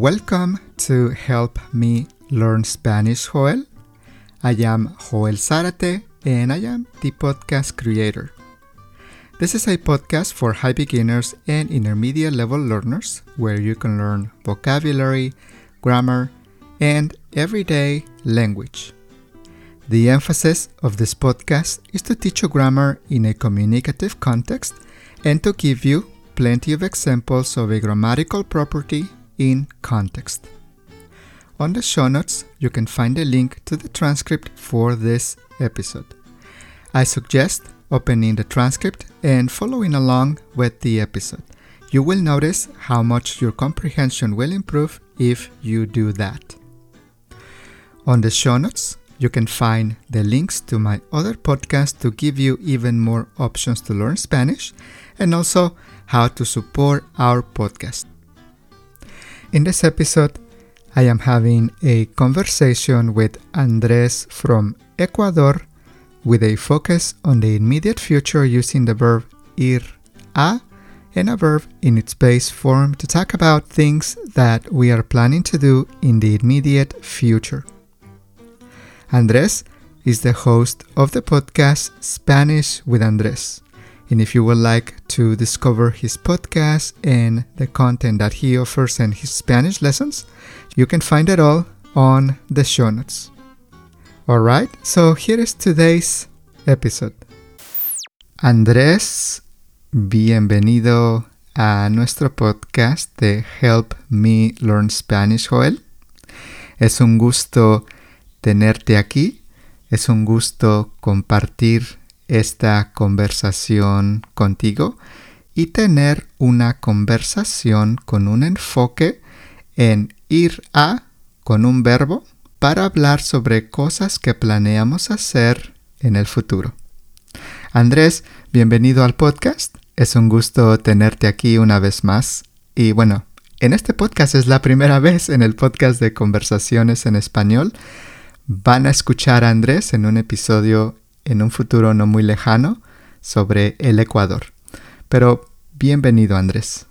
Welcome to Help Me Learn Spanish, Joel. I am Joel Zarate and I am the podcast creator. This is a podcast for high beginners and intermediate level learners where you can learn vocabulary, grammar, and everyday language. The emphasis of this podcast is to teach you grammar in a communicative context and to give you plenty of examples of a grammatical property in context. On the show notes, you can find a link to the transcript for this episode. I suggest opening the transcript and following along with the episode. You will notice how much your comprehension will improve if you do that. On the show notes, you can find the links to my other podcasts to give you even more options to learn Spanish and also how to support our podcast. In this episode, I am having a conversation with Andres from Ecuador with a focus on the immediate future using the verb ir a and a verb in its base form to talk about things that we are planning to do in the immediate future. Andres is the host of the podcast Spanish with Andres. And if you would like to discover his podcast and the content that he offers and his Spanish lessons, you can find it all on the show notes. Alright, so here is today's episode. Andrés, bienvenido a nuestro podcast de Help Me Learn Spanish, Joel. Es un gusto tenerte aquí. Es un gusto compartir esta conversación contigo y tener una conversación con un enfoque en ir a con un verbo para hablar sobre cosas que planeamos hacer en el futuro. Andrés, bienvenido al podcast. Es un gusto tenerte aquí una vez más. Y bueno, en este podcast es la primera vez en el podcast de conversaciones en español van a escuchar a Andrés en un episodio en un futuro no muy lejano sobre el Ecuador. Pero bienvenido Andrés.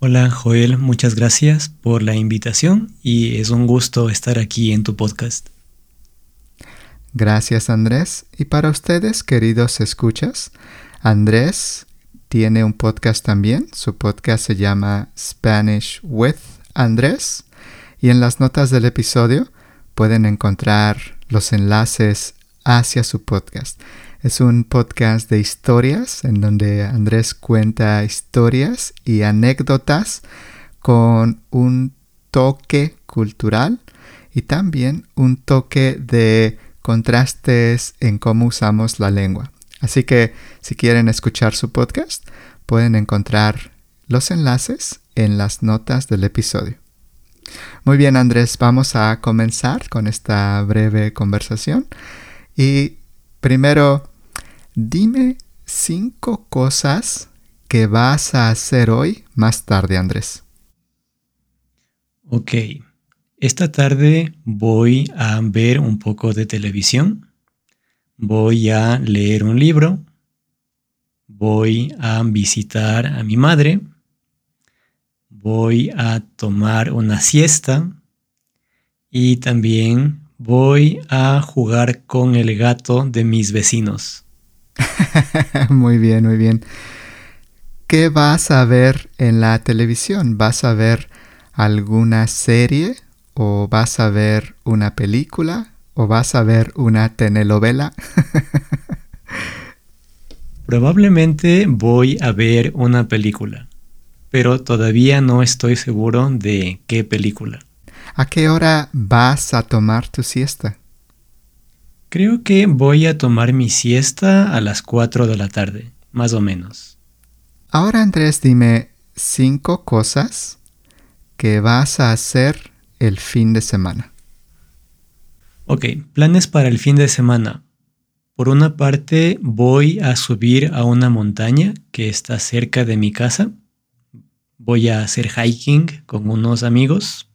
Hola Joel, muchas gracias por la invitación y es un gusto estar aquí en tu podcast. Gracias Andrés. Y para ustedes, queridos escuchas, Andrés tiene un podcast también. Su podcast se llama Spanish with Andrés. Y en las notas del episodio pueden encontrar los enlaces hacia su podcast. Es un podcast de historias en donde Andrés cuenta historias y anécdotas con un toque cultural y también un toque de contrastes en cómo usamos la lengua. Así que si quieren escuchar su podcast, pueden encontrar los enlaces en las notas del episodio. Muy bien, Andrés, vamos a comenzar con esta breve conversación. Y primero, dime cinco cosas que vas a hacer hoy más tarde, Andrés. Ok, esta tarde voy a ver un poco de televisión, voy a leer un libro, voy a visitar a mi madre, voy a tomar una siesta. Y también voy a jugar con el gato de mis vecinos. muy bien, muy bien. ¿Qué vas a ver en la televisión? ¿Vas a ver alguna serie o vas a ver una película o vas a ver una telenovela? Probablemente voy a ver una película pero todavía no estoy seguro de qué película. ¿A qué hora vas a tomar tu siesta? Creo que voy a tomar mi siesta a las 4 de la tarde, más o menos. Ahora Andrés, dime cinco cosas que vas a hacer el fin de semana. Ok, planes para el fin de semana. Por una parte, voy a subir a una montaña que está cerca de mi casa voy a hacer hiking con unos amigos,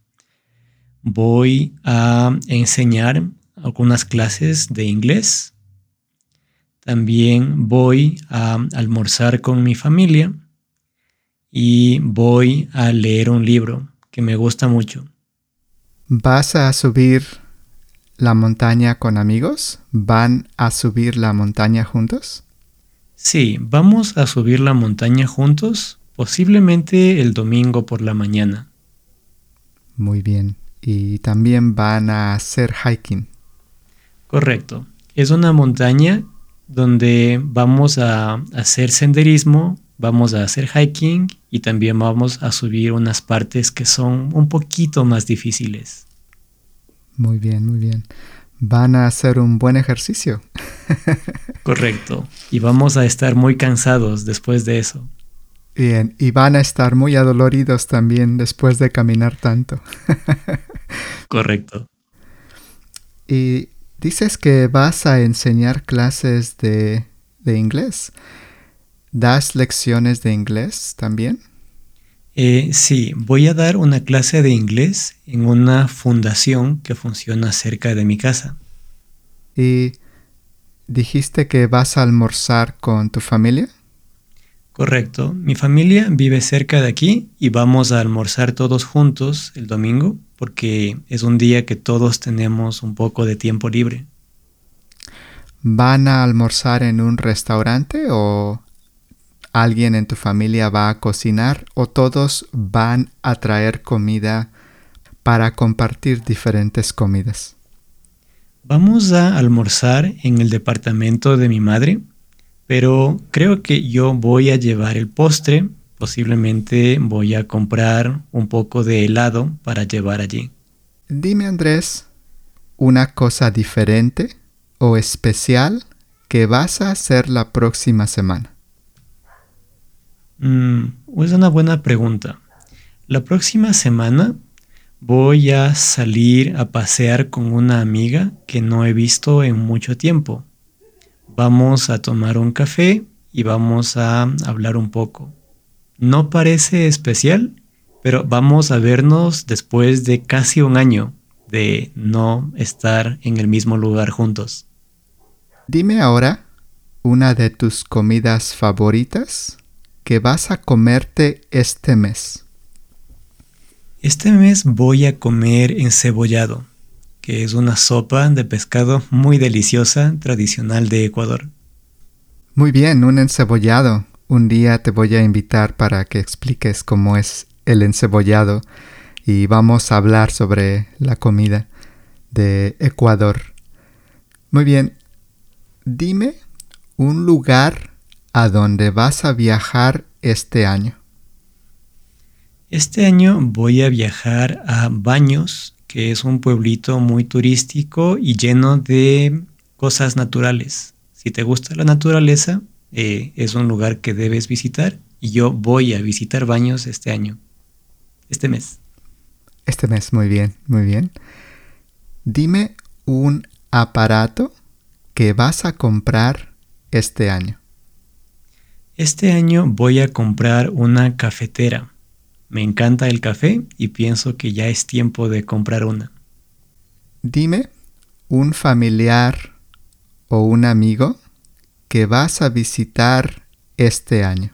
voy a enseñar algunas clases de inglés, también voy a almorzar con mi familia y voy a leer un libro que me gusta mucho. ¿Vas a subir la montaña con amigos? ¿Van a subir la montaña juntos? Sí, vamos a subir la montaña juntos, posiblemente el domingo por la mañana. Muy bien. Y también van a hacer hiking. Correcto. Es una montaña donde vamos a hacer senderismo, vamos a hacer hiking y también vamos a subir unas partes que son un poquito más difíciles. Muy bien, muy bien. Van a hacer un buen ejercicio. Correcto. Y vamos a estar muy cansados después de eso. Bien, y van a estar muy adoloridos también después de caminar tanto. Correcto. Y dices que vas a enseñar clases de, de inglés. ¿Das lecciones de inglés también? Eh, sí, voy a dar una clase de inglés en una fundación que funciona cerca de mi casa. ¿Y dijiste que vas a almorzar con tu familia? Correcto. Mi familia vive cerca de aquí y vamos a almorzar todos juntos el domingo porque es un día que todos tenemos un poco de tiempo libre. ¿Van a almorzar en un restaurante o alguien en tu familia va a cocinar o todos van a traer comida para compartir diferentes comidas? Vamos a almorzar en el departamento de mi madre pero creo que yo voy a llevar el postre, posiblemente voy a comprar un poco de helado para llevar allí. Dime Andrés, una cosa diferente o especial que vas a hacer la próxima semana. Mm, es una buena pregunta. La próxima semana voy a salir a pasear con una amiga que no he visto en mucho tiempo vamos a tomar un café y vamos a hablar un poco. No parece especial, pero vamos a vernos después de casi un año de no estar en el mismo lugar juntos. Dime ahora una de tus comidas favoritas que vas a comerte este mes. Este mes voy a comer encebollado que es una sopa de pescado muy deliciosa, tradicional de Ecuador. Muy bien, un encebollado. Un día te voy a invitar para que expliques cómo es el encebollado y vamos a hablar sobre la comida de Ecuador. Muy bien, dime un lugar a donde vas a viajar este año. Este año voy a viajar a Baños, que es un pueblito muy turístico y lleno de cosas naturales. Si te gusta la naturaleza, eh, es un lugar que debes visitar y yo voy a visitar Baños este año, este mes. Este mes, muy bien, muy bien. Dime un aparato que vas a comprar este año. Este año voy a comprar una cafetera. Me encanta el café y pienso que ya es tiempo de comprar una. Dime un familiar o un amigo que vas a visitar este año.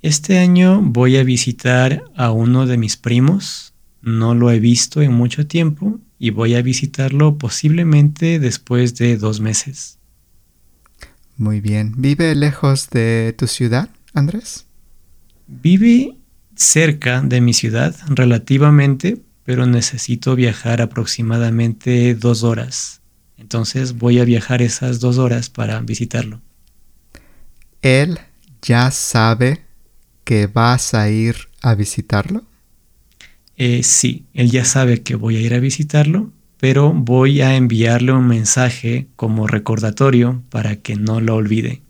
Este año voy a visitar a uno de mis primos. No lo he visto en mucho tiempo y voy a visitarlo posiblemente después de dos meses. Muy bien. ¿Vive lejos de tu ciudad, Andrés? Vive cerca de mi ciudad relativamente, pero necesito viajar aproximadamente dos horas. Entonces voy a viajar esas dos horas para visitarlo. ¿Él ya sabe que vas a ir a visitarlo? Eh, sí, él ya sabe que voy a ir a visitarlo, pero voy a enviarle un mensaje como recordatorio para que no lo olvide.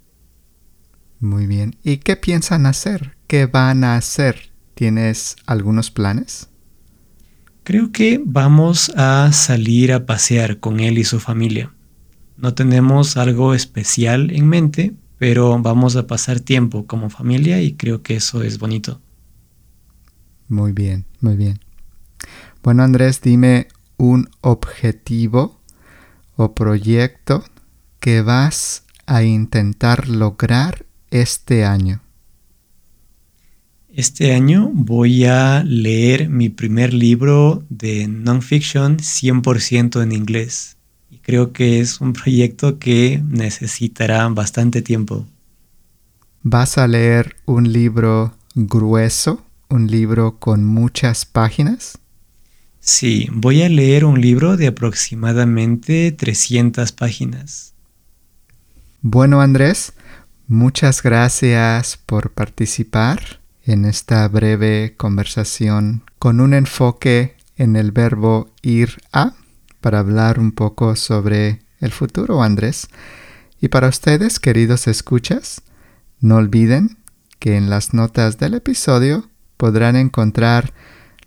Muy bien. ¿Y qué piensan hacer? ¿Qué van a hacer ¿Tienes algunos planes? Creo que vamos a salir a pasear con él y su familia. No tenemos algo especial en mente, pero vamos a pasar tiempo como familia y creo que eso es bonito. Muy bien, muy bien. Bueno, Andrés, dime un objetivo o proyecto que vas a intentar lograr este año. Este año voy a leer mi primer libro de non-fiction 100% en inglés. Y creo que es un proyecto que necesitará bastante tiempo. ¿Vas a leer un libro grueso? ¿Un libro con muchas páginas? Sí, voy a leer un libro de aproximadamente 300 páginas. Bueno, Andrés, muchas gracias por participar en esta breve conversación con un enfoque en el verbo ir a para hablar un poco sobre el futuro, Andrés. Y para ustedes, queridos escuchas, no olviden que en las notas del episodio podrán encontrar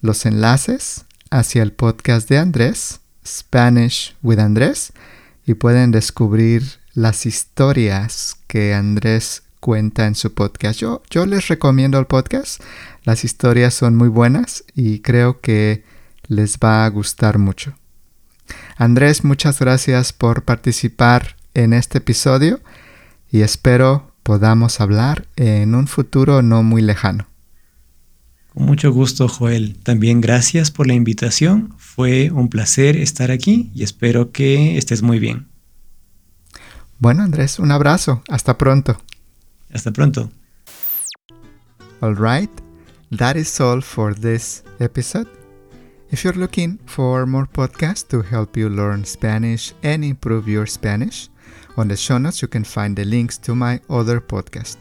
los enlaces hacia el podcast de Andrés, Spanish with Andrés, y pueden descubrir las historias que Andrés cuenta en su podcast. Yo, yo les recomiendo el podcast. Las historias son muy buenas y creo que les va a gustar mucho. Andrés, muchas gracias por participar en este episodio y espero podamos hablar en un futuro no muy lejano. Con mucho gusto, Joel. También gracias por la invitación. Fue un placer estar aquí y espero que estés muy bien. Bueno, Andrés, un abrazo. Hasta pronto. Hasta pronto. All right, that is all for this episode. If you're looking for more podcasts to help you learn Spanish and improve your Spanish, on the show notes you can find the links to my other podcast.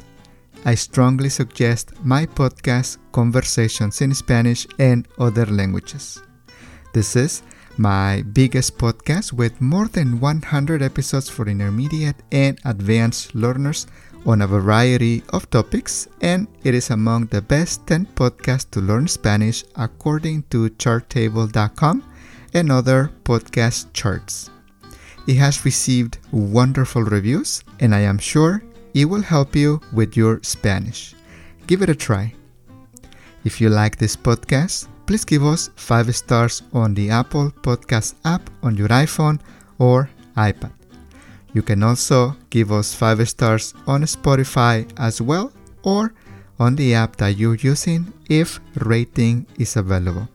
I strongly suggest my podcast Conversations in Spanish and Other Languages. This is my biggest podcast with more than 100 episodes for intermediate and advanced learners on a variety of topics, and it is among the best 10 podcasts to learn Spanish according to charttable.com and other podcast charts. It has received wonderful reviews, and I am sure it will help you with your Spanish. Give it a try. If you like this podcast, please give us 5 stars on the Apple Podcast app on your iPhone or iPad. You can also give us 5 stars on Spotify as well or on the app that you're using if rating is available.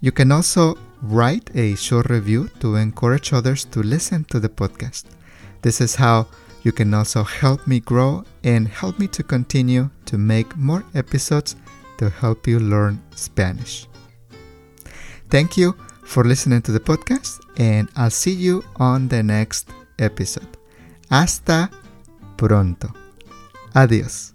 You can also write a short review to encourage others to listen to the podcast. This is how you can also help me grow and help me to continue to make more episodes to help you learn Spanish. Thank you for listening to the podcast, and I'll see you on the next episode. Hasta pronto. Adiós.